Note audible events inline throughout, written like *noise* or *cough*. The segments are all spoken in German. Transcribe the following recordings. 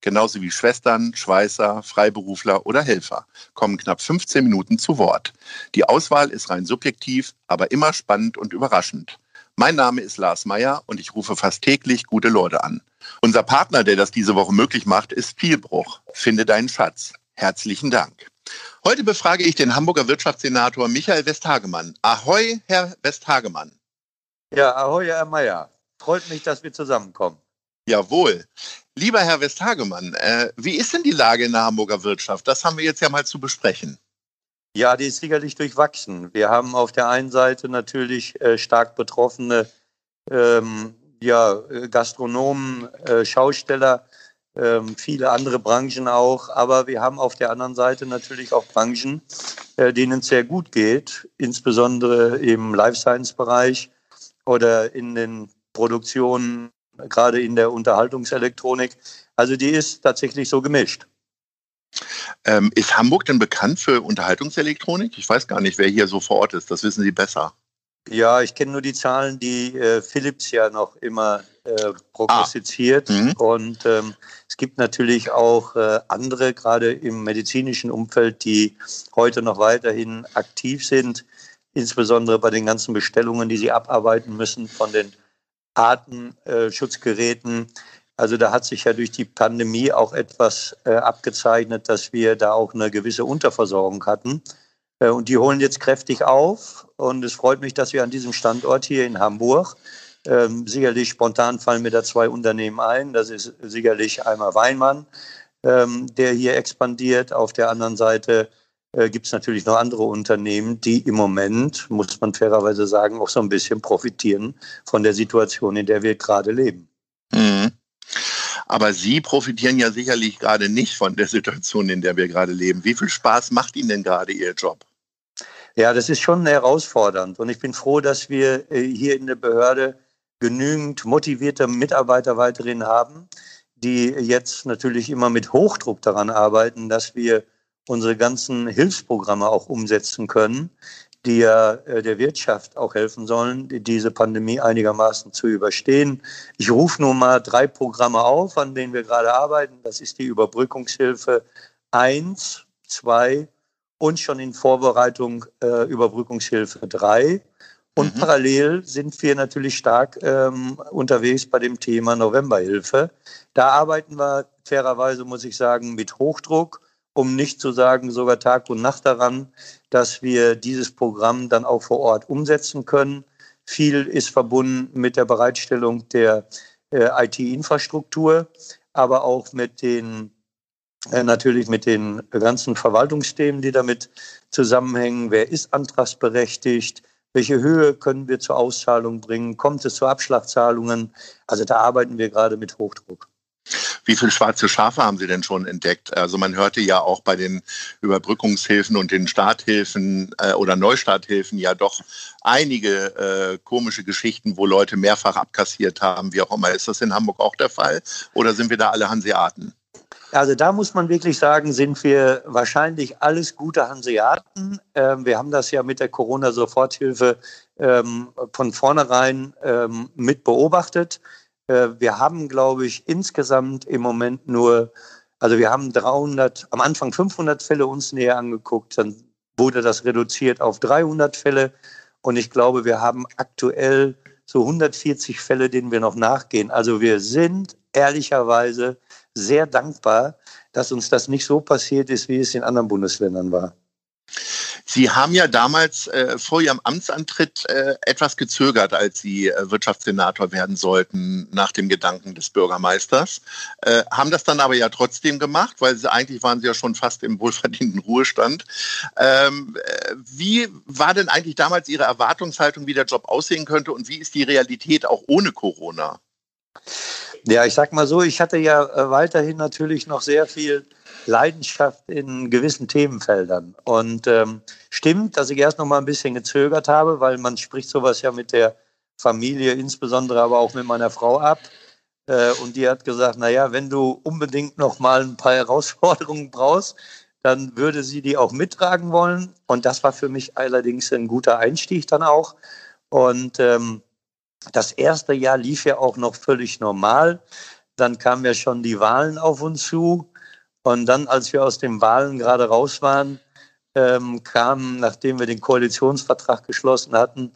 genauso wie Schwestern, Schweißer, Freiberufler oder Helfer, kommen knapp 15 Minuten zu Wort. Die Auswahl ist rein subjektiv, aber immer spannend und überraschend. Mein Name ist Lars Meyer und ich rufe fast täglich gute Leute an. Unser Partner, der das diese Woche möglich macht, ist Vielbruch. Finde deinen Schatz. Herzlichen Dank. Heute befrage ich den Hamburger Wirtschaftssenator Michael Westhagemann. Ahoi, Herr Westhagemann. Ja, ahoi, Herr Mayer. Freut mich, dass wir zusammenkommen. Jawohl. Lieber Herr Westhagemann, äh, wie ist denn die Lage in der Hamburger Wirtschaft? Das haben wir jetzt ja mal zu besprechen. Ja, die ist sicherlich durchwachsen. Wir haben auf der einen Seite natürlich äh, stark betroffene ähm, ja, Gastronomen, äh, Schausteller, ähm, viele andere Branchen auch. Aber wir haben auf der anderen Seite natürlich auch Branchen, äh, denen es sehr gut geht, insbesondere im Life Science-Bereich oder in den Produktionen, gerade in der Unterhaltungselektronik. Also die ist tatsächlich so gemischt. Ähm, ist Hamburg denn bekannt für Unterhaltungselektronik? Ich weiß gar nicht, wer hier so vor Ort ist. Das wissen Sie besser. Ja, ich kenne nur die Zahlen, die äh, Philips ja noch immer äh, prognostiziert. Ah. Mhm. Und ähm, es gibt natürlich auch äh, andere, gerade im medizinischen Umfeld, die heute noch weiterhin aktiv sind, insbesondere bei den ganzen Bestellungen, die sie abarbeiten müssen von den Atemschutzgeräten. Also da hat sich ja durch die Pandemie auch etwas äh, abgezeichnet, dass wir da auch eine gewisse Unterversorgung hatten. Äh, und die holen jetzt kräftig auf. Und es freut mich, dass wir an diesem Standort hier in Hamburg, ähm, sicherlich spontan fallen mir da zwei Unternehmen ein. Das ist sicherlich einmal Weinmann, ähm, der hier expandiert. Auf der anderen Seite äh, gibt es natürlich noch andere Unternehmen, die im Moment, muss man fairerweise sagen, auch so ein bisschen profitieren von der Situation, in der wir gerade leben. Mhm. Aber Sie profitieren ja sicherlich gerade nicht von der Situation, in der wir gerade leben. Wie viel Spaß macht Ihnen denn gerade Ihr Job? Ja, das ist schon herausfordernd. Und ich bin froh, dass wir äh, hier in der Behörde genügend motivierte Mitarbeiter weiterhin haben, die jetzt natürlich immer mit Hochdruck daran arbeiten, dass wir unsere ganzen Hilfsprogramme auch umsetzen können, die ja äh, der Wirtschaft auch helfen sollen, diese Pandemie einigermaßen zu überstehen. Ich rufe nur mal drei Programme auf, an denen wir gerade arbeiten. Das ist die Überbrückungshilfe 1, 2 und schon in Vorbereitung äh, Überbrückungshilfe 3. Und mhm. parallel sind wir natürlich stark ähm, unterwegs bei dem Thema Novemberhilfe. Da arbeiten wir fairerweise, muss ich sagen, mit Hochdruck um nicht zu sagen sogar Tag und Nacht daran, dass wir dieses Programm dann auch vor Ort umsetzen können. Viel ist verbunden mit der Bereitstellung der äh, IT-Infrastruktur, aber auch mit den äh, natürlich mit den ganzen Verwaltungsthemen, die damit zusammenhängen. Wer ist antragsberechtigt? Welche Höhe können wir zur Auszahlung bringen? Kommt es zu Abschlagzahlungen? Also da arbeiten wir gerade mit Hochdruck. Wie viele schwarze Schafe haben Sie denn schon entdeckt? Also man hörte ja auch bei den Überbrückungshilfen und den Starthilfen äh, oder Neustarthilfen ja doch einige äh, komische Geschichten, wo Leute mehrfach abkassiert haben, wie auch immer. Ist das in Hamburg auch der Fall oder sind wir da alle Hanseaten? Also da muss man wirklich sagen, sind wir wahrscheinlich alles gute Hanseaten. Ähm, wir haben das ja mit der Corona-Soforthilfe ähm, von vornherein ähm, mit beobachtet. Äh, wir haben, glaube ich, insgesamt im Moment nur, also wir haben 300, am Anfang 500 Fälle uns näher angeguckt, dann wurde das reduziert auf 300 Fälle und ich glaube, wir haben aktuell so 140 Fälle, denen wir noch nachgehen. Also wir sind ehrlicherweise sehr dankbar, dass uns das nicht so passiert ist, wie es in anderen Bundesländern war. Sie haben ja damals äh, vor Ihrem Amtsantritt äh, etwas gezögert, als Sie äh, Wirtschaftssenator werden sollten, nach dem Gedanken des Bürgermeisters. Äh, haben das dann aber ja trotzdem gemacht, weil Sie eigentlich waren Sie ja schon fast im wohlverdienten Ruhestand. Ähm, äh, wie war denn eigentlich damals Ihre Erwartungshaltung, wie der Job aussehen könnte und wie ist die Realität auch ohne Corona? Ja, ich sag mal so, ich hatte ja äh, weiterhin natürlich noch sehr viel Leidenschaft in gewissen Themenfeldern. Und ähm, stimmt, dass ich erst noch mal ein bisschen gezögert habe, weil man spricht sowas ja mit der Familie, insbesondere aber auch mit meiner Frau ab. Äh, und die hat gesagt, naja, wenn du unbedingt noch mal ein paar *laughs* Herausforderungen brauchst, dann würde sie die auch mittragen wollen. Und das war für mich allerdings ein guter Einstieg dann auch. Und ähm, das erste Jahr lief ja auch noch völlig normal. Dann kamen ja schon die Wahlen auf uns zu. Und dann, als wir aus den Wahlen gerade raus waren, ähm, kam, nachdem wir den Koalitionsvertrag geschlossen hatten,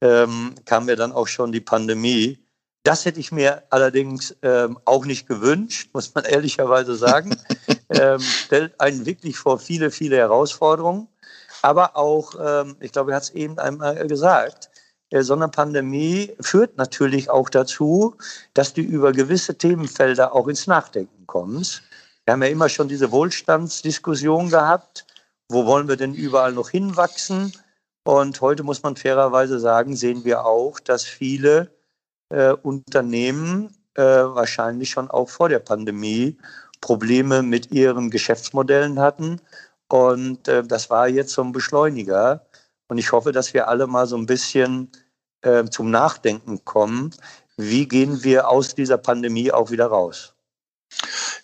ähm, kam mir dann auch schon die Pandemie. Das hätte ich mir allerdings ähm, auch nicht gewünscht, muss man *laughs* ehrlicherweise sagen. *laughs* ähm, stellt einen wirklich vor viele, viele Herausforderungen. Aber auch, ähm, ich glaube, er hat es eben einmal gesagt, äh, so eine Pandemie führt natürlich auch dazu, dass du über gewisse Themenfelder auch ins Nachdenken kommst. Wir haben ja immer schon diese Wohlstandsdiskussion gehabt. Wo wollen wir denn überall noch hinwachsen? Und heute muss man fairerweise sagen, sehen wir auch, dass viele äh, Unternehmen äh, wahrscheinlich schon auch vor der Pandemie Probleme mit ihren Geschäftsmodellen hatten. Und äh, das war jetzt so ein Beschleuniger. Und ich hoffe, dass wir alle mal so ein bisschen äh, zum Nachdenken kommen. Wie gehen wir aus dieser Pandemie auch wieder raus?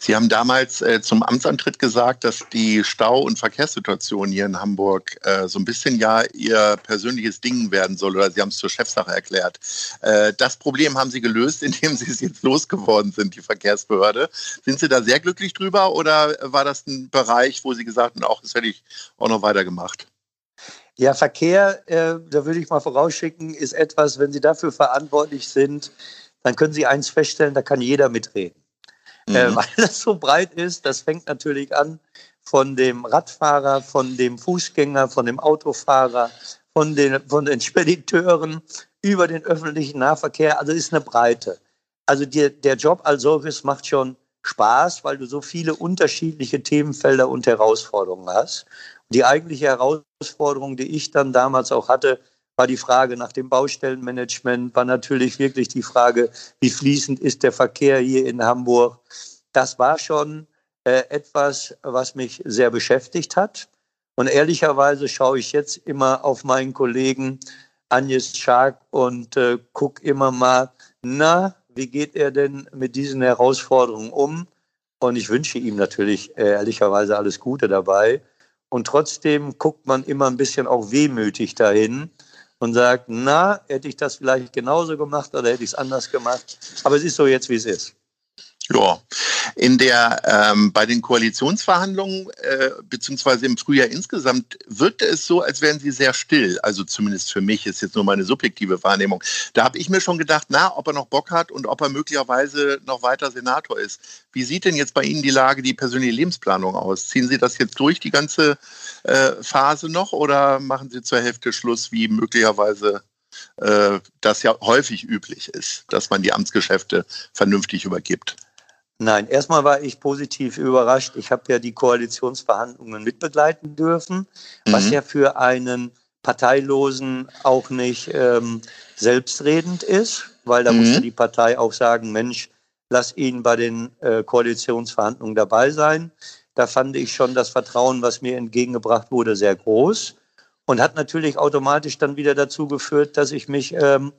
Sie haben damals äh, zum Amtsantritt gesagt, dass die Stau- und Verkehrssituation hier in Hamburg äh, so ein bisschen ja Ihr persönliches Ding werden soll oder Sie haben es zur Chefsache erklärt. Äh, das Problem haben Sie gelöst, *laughs* indem Sie es jetzt losgeworden sind, die Verkehrsbehörde. Sind Sie da sehr glücklich drüber oder war das ein Bereich, wo Sie gesagt haben, auch das hätte ich auch noch weitergemacht? Ja, Verkehr, äh, da würde ich mal vorausschicken, ist etwas, wenn Sie dafür verantwortlich sind, dann können Sie eins feststellen, da kann jeder mitreden. Äh, mhm. äh, weil *laughs* das so breit ist. Das fängt natürlich an von dem Radfahrer, von dem Fußgänger, von dem Autofahrer, von den, von den *laughs* Spediteuren über den öffentlichen Nahverkehr. Also ist eine Breite. Also die, der Job als solches macht schon Spaß, weil du so viele unterschiedliche Themenfelder und Herausforderungen hast. Die eigentliche Herausforderung, die ich dann damals auch hatte, war die Frage nach dem Baustellenmanagement, war natürlich wirklich die Frage, wie fließend ist der Verkehr hier in Hamburg. Das war schon äh, etwas, was mich sehr beschäftigt hat. Und ehrlicherweise schaue ich jetzt immer auf meinen Kollegen Agnes Schark und äh, gucke immer mal, na, wie geht er denn mit diesen Herausforderungen um? Und ich wünsche ihm natürlich äh, ehrlicherweise alles Gute dabei. Und trotzdem guckt man immer ein bisschen auch wehmütig dahin, und sagt, na, hätte ich das vielleicht genauso gemacht oder hätte ich es anders gemacht. Aber es ist so jetzt, wie es ist. Ja, in der ähm, bei den Koalitionsverhandlungen äh, beziehungsweise im Frühjahr insgesamt wirkte es so, als wären sie sehr still. Also zumindest für mich ist jetzt nur meine subjektive Wahrnehmung. Da habe ich mir schon gedacht, na, ob er noch Bock hat und ob er möglicherweise noch weiter Senator ist. Wie sieht denn jetzt bei Ihnen die Lage, die persönliche Lebensplanung aus? Ziehen Sie das jetzt durch die ganze äh, Phase noch oder machen Sie zur Hälfte Schluss, wie möglicherweise äh, das ja häufig üblich ist, dass man die Amtsgeschäfte vernünftig übergibt? Nein, erstmal war ich positiv überrascht. Ich habe ja die Koalitionsverhandlungen mitbegleiten dürfen, mhm. was ja für einen Parteilosen auch nicht ähm, selbstredend ist, weil da mhm. muss ja die Partei auch sagen, Mensch, lass ihn bei den äh, Koalitionsverhandlungen dabei sein. Da fand ich schon das Vertrauen, was mir entgegengebracht wurde, sehr groß und hat natürlich automatisch dann wieder dazu geführt, dass ich mich ähm,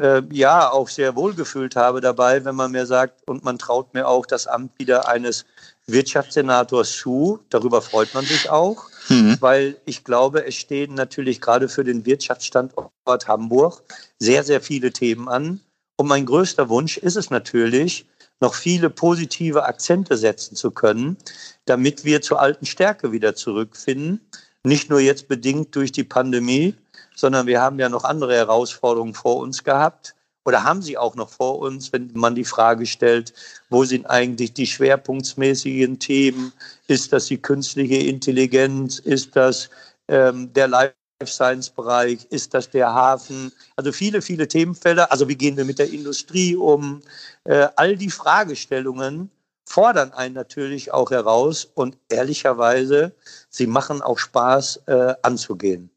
äh, ja auch sehr wohl gefühlt habe dabei, wenn man mir sagt, und man traut mir auch das Amt wieder eines Wirtschaftssenators zu. Darüber freut man sich auch, mhm. weil ich glaube, es stehen natürlich gerade für den Wirtschaftsstandort Hamburg sehr, sehr viele Themen an. Und mein größter Wunsch ist es natürlich, noch viele positive Akzente setzen zu können, damit wir zur alten Stärke wieder zurückfinden. Nicht nur jetzt bedingt durch die Pandemie, sondern wir haben ja noch andere Herausforderungen vor uns gehabt oder haben sie auch noch vor uns, wenn man die Frage stellt, wo sind eigentlich die schwerpunktmäßigen Themen? Ist das die künstliche Intelligenz? Ist das ähm, der Life Science-Bereich? Ist das der Hafen? Also viele, viele Themenfelder. Also wie gehen wir mit der Industrie um? Äh, all die Fragestellungen fordern einen natürlich auch heraus und ehrlicherweise, sie machen auch Spaß äh, anzugehen.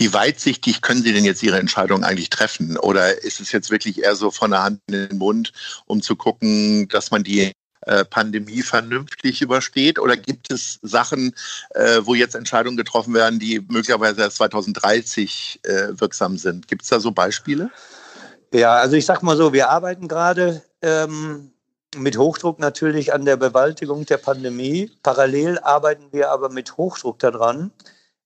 Wie weitsichtig können Sie denn jetzt Ihre Entscheidung eigentlich treffen? Oder ist es jetzt wirklich eher so von der Hand in den Mund, um zu gucken, dass man die äh, Pandemie vernünftig übersteht? Oder gibt es Sachen, äh, wo jetzt Entscheidungen getroffen werden, die möglicherweise erst 2030 äh, wirksam sind? Gibt es da so Beispiele? Ja, also ich sag mal so, wir arbeiten gerade ähm, mit Hochdruck natürlich an der Bewältigung der Pandemie. Parallel arbeiten wir aber mit Hochdruck daran.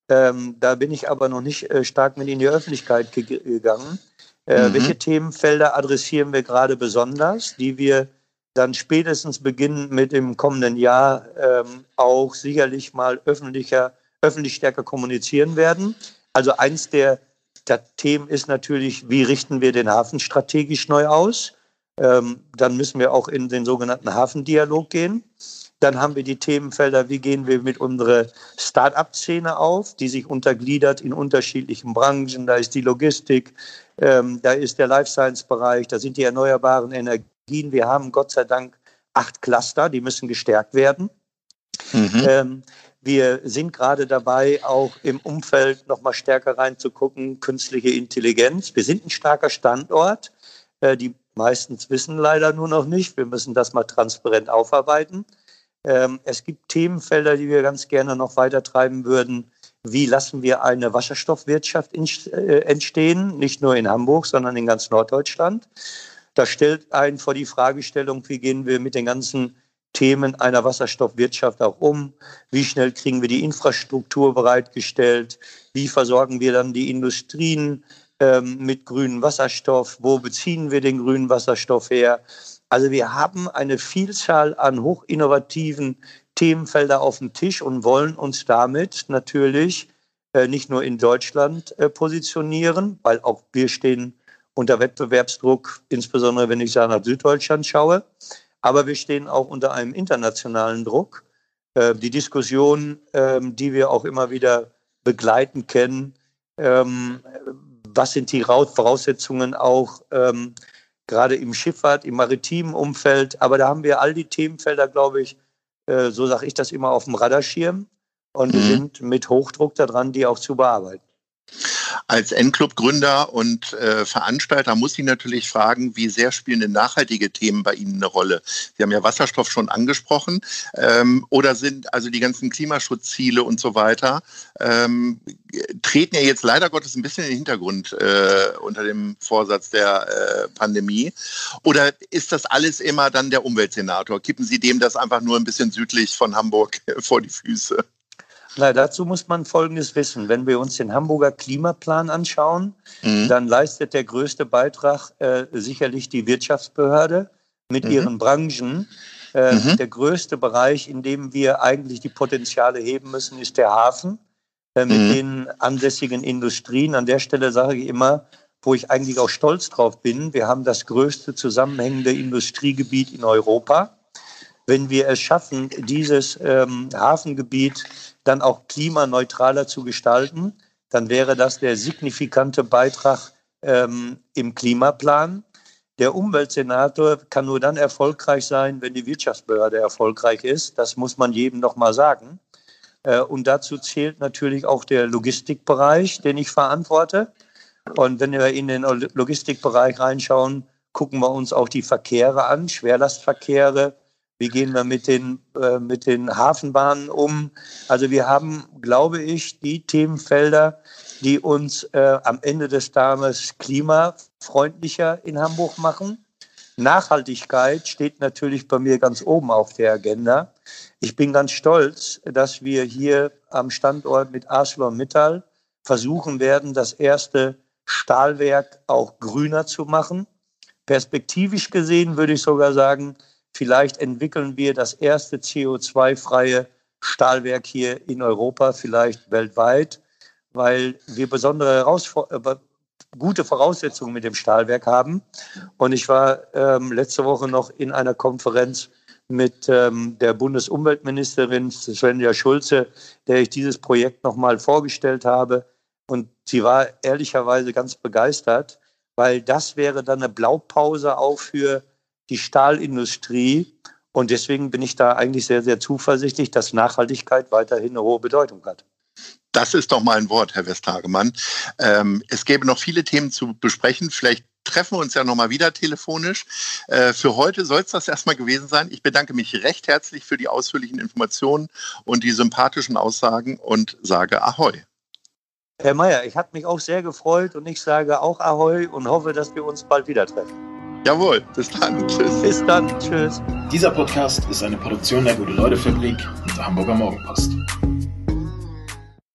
Ähm, da bin ich aber noch nicht äh, stark mit in die Öffentlichkeit ge gegangen. Äh, mhm. Welche Themenfelder adressieren wir gerade besonders, die wir dann spätestens beginnen mit dem kommenden Jahr ähm, auch sicherlich mal öffentlicher, öffentlich stärker kommunizieren werden? Also eins der, der Themen ist natürlich, wie richten wir den Hafen strategisch neu aus? Ähm, dann müssen wir auch in den sogenannten Hafendialog gehen. Dann haben wir die Themenfelder, wie gehen wir mit unserer Start-up-Szene auf, die sich untergliedert in unterschiedlichen Branchen. Da ist die Logistik, ähm, da ist der Life Science-Bereich, da sind die erneuerbaren Energien. Wir haben Gott sei Dank acht Cluster, die müssen gestärkt werden. Mhm. Ähm, wir sind gerade dabei, auch im Umfeld noch mal stärker reinzugucken, künstliche Intelligenz. Wir sind ein starker Standort. Äh, die meistens wissen leider nur noch nicht. Wir müssen das mal transparent aufarbeiten. Ähm, es gibt Themenfelder, die wir ganz gerne noch weiter treiben würden. Wie lassen wir eine Wasserstoffwirtschaft äh, entstehen? Nicht nur in Hamburg, sondern in ganz Norddeutschland. Das stellt einen vor die Fragestellung, wie gehen wir mit den ganzen Themen einer Wasserstoffwirtschaft auch um? Wie schnell kriegen wir die Infrastruktur bereitgestellt? Wie versorgen wir dann die Industrien ähm, mit grünem Wasserstoff? Wo beziehen wir den grünen Wasserstoff her? Also wir haben eine Vielzahl an hochinnovativen Themenfelder auf dem Tisch und wollen uns damit natürlich äh, nicht nur in Deutschland äh, positionieren, weil auch wir stehen unter Wettbewerbsdruck, insbesondere wenn ich da nach Süddeutschland schaue, aber wir stehen auch unter einem internationalen Druck. Äh, die Diskussion, ähm, die wir auch immer wieder begleiten kennen, ähm, was sind die Voraussetzungen auch ähm, gerade im Schifffahrt, im maritimen Umfeld. Aber da haben wir all die Themenfelder, glaube ich, äh, so sage ich das immer, auf dem Radarschirm. Und mhm. wir sind mit Hochdruck daran, die auch zu bearbeiten. Als N-Club-Gründer und äh, Veranstalter muss ich natürlich fragen, wie sehr spielen denn nachhaltige Themen bei Ihnen eine Rolle? Sie haben ja Wasserstoff schon angesprochen. Ähm, oder sind also die ganzen Klimaschutzziele und so weiter, ähm, treten ja jetzt leider Gottes ein bisschen in den Hintergrund äh, unter dem Vorsatz der äh, Pandemie? Oder ist das alles immer dann der Umweltsenator? Kippen Sie dem das einfach nur ein bisschen südlich von Hamburg *laughs* vor die Füße? Na, dazu muss man Folgendes wissen. Wenn wir uns den Hamburger Klimaplan anschauen, mhm. dann leistet der größte Beitrag äh, sicherlich die Wirtschaftsbehörde mit mhm. ihren Branchen. Äh, mhm. Der größte Bereich, in dem wir eigentlich die Potenziale heben müssen, ist der Hafen äh, mit mhm. den ansässigen Industrien. An der Stelle sage ich immer, wo ich eigentlich auch stolz drauf bin, wir haben das größte zusammenhängende Industriegebiet in Europa. Wenn wir es schaffen, dieses ähm, Hafengebiet dann auch klimaneutraler zu gestalten, dann wäre das der signifikante Beitrag ähm, im Klimaplan. Der Umweltsenator kann nur dann erfolgreich sein, wenn die Wirtschaftsbehörde erfolgreich ist. Das muss man jedem noch mal sagen. Äh, und dazu zählt natürlich auch der Logistikbereich, den ich verantworte. Und wenn wir in den Logistikbereich reinschauen, gucken wir uns auch die Verkehre an, Schwerlastverkehre, wie gehen wir mit den, äh, mit den Hafenbahnen um? Also wir haben, glaube ich, die Themenfelder, die uns äh, am Ende des Tages klimafreundlicher in Hamburg machen. Nachhaltigkeit steht natürlich bei mir ganz oben auf der Agenda. Ich bin ganz stolz, dass wir hier am Standort mit ArcelorMittal versuchen werden, das erste Stahlwerk auch grüner zu machen. Perspektivisch gesehen würde ich sogar sagen, Vielleicht entwickeln wir das erste CO2-freie Stahlwerk hier in Europa, vielleicht weltweit, weil wir besondere Herausfor äh, gute Voraussetzungen mit dem Stahlwerk haben. Und ich war ähm, letzte Woche noch in einer Konferenz mit ähm, der Bundesumweltministerin Svenja Schulze, der ich dieses Projekt nochmal vorgestellt habe. Und sie war ehrlicherweise ganz begeistert, weil das wäre dann eine Blaupause auch für die Stahlindustrie. Und deswegen bin ich da eigentlich sehr, sehr zuversichtlich, dass Nachhaltigkeit weiterhin eine hohe Bedeutung hat. Das ist doch mal ein Wort, Herr Westhagemann. Ähm, es gäbe noch viele Themen zu besprechen. Vielleicht treffen wir uns ja nochmal wieder telefonisch. Äh, für heute soll es das erstmal gewesen sein. Ich bedanke mich recht herzlich für die ausführlichen Informationen und die sympathischen Aussagen und sage Ahoi. Herr Mayer, ich habe mich auch sehr gefreut und ich sage auch Ahoi und hoffe, dass wir uns bald wieder treffen. Jawohl, bis dann. Tschüss. Bis dann. Tschüss. Dieser Podcast ist eine Produktion der Gute-Leute-Fabrik und der Hamburger Morgenpost.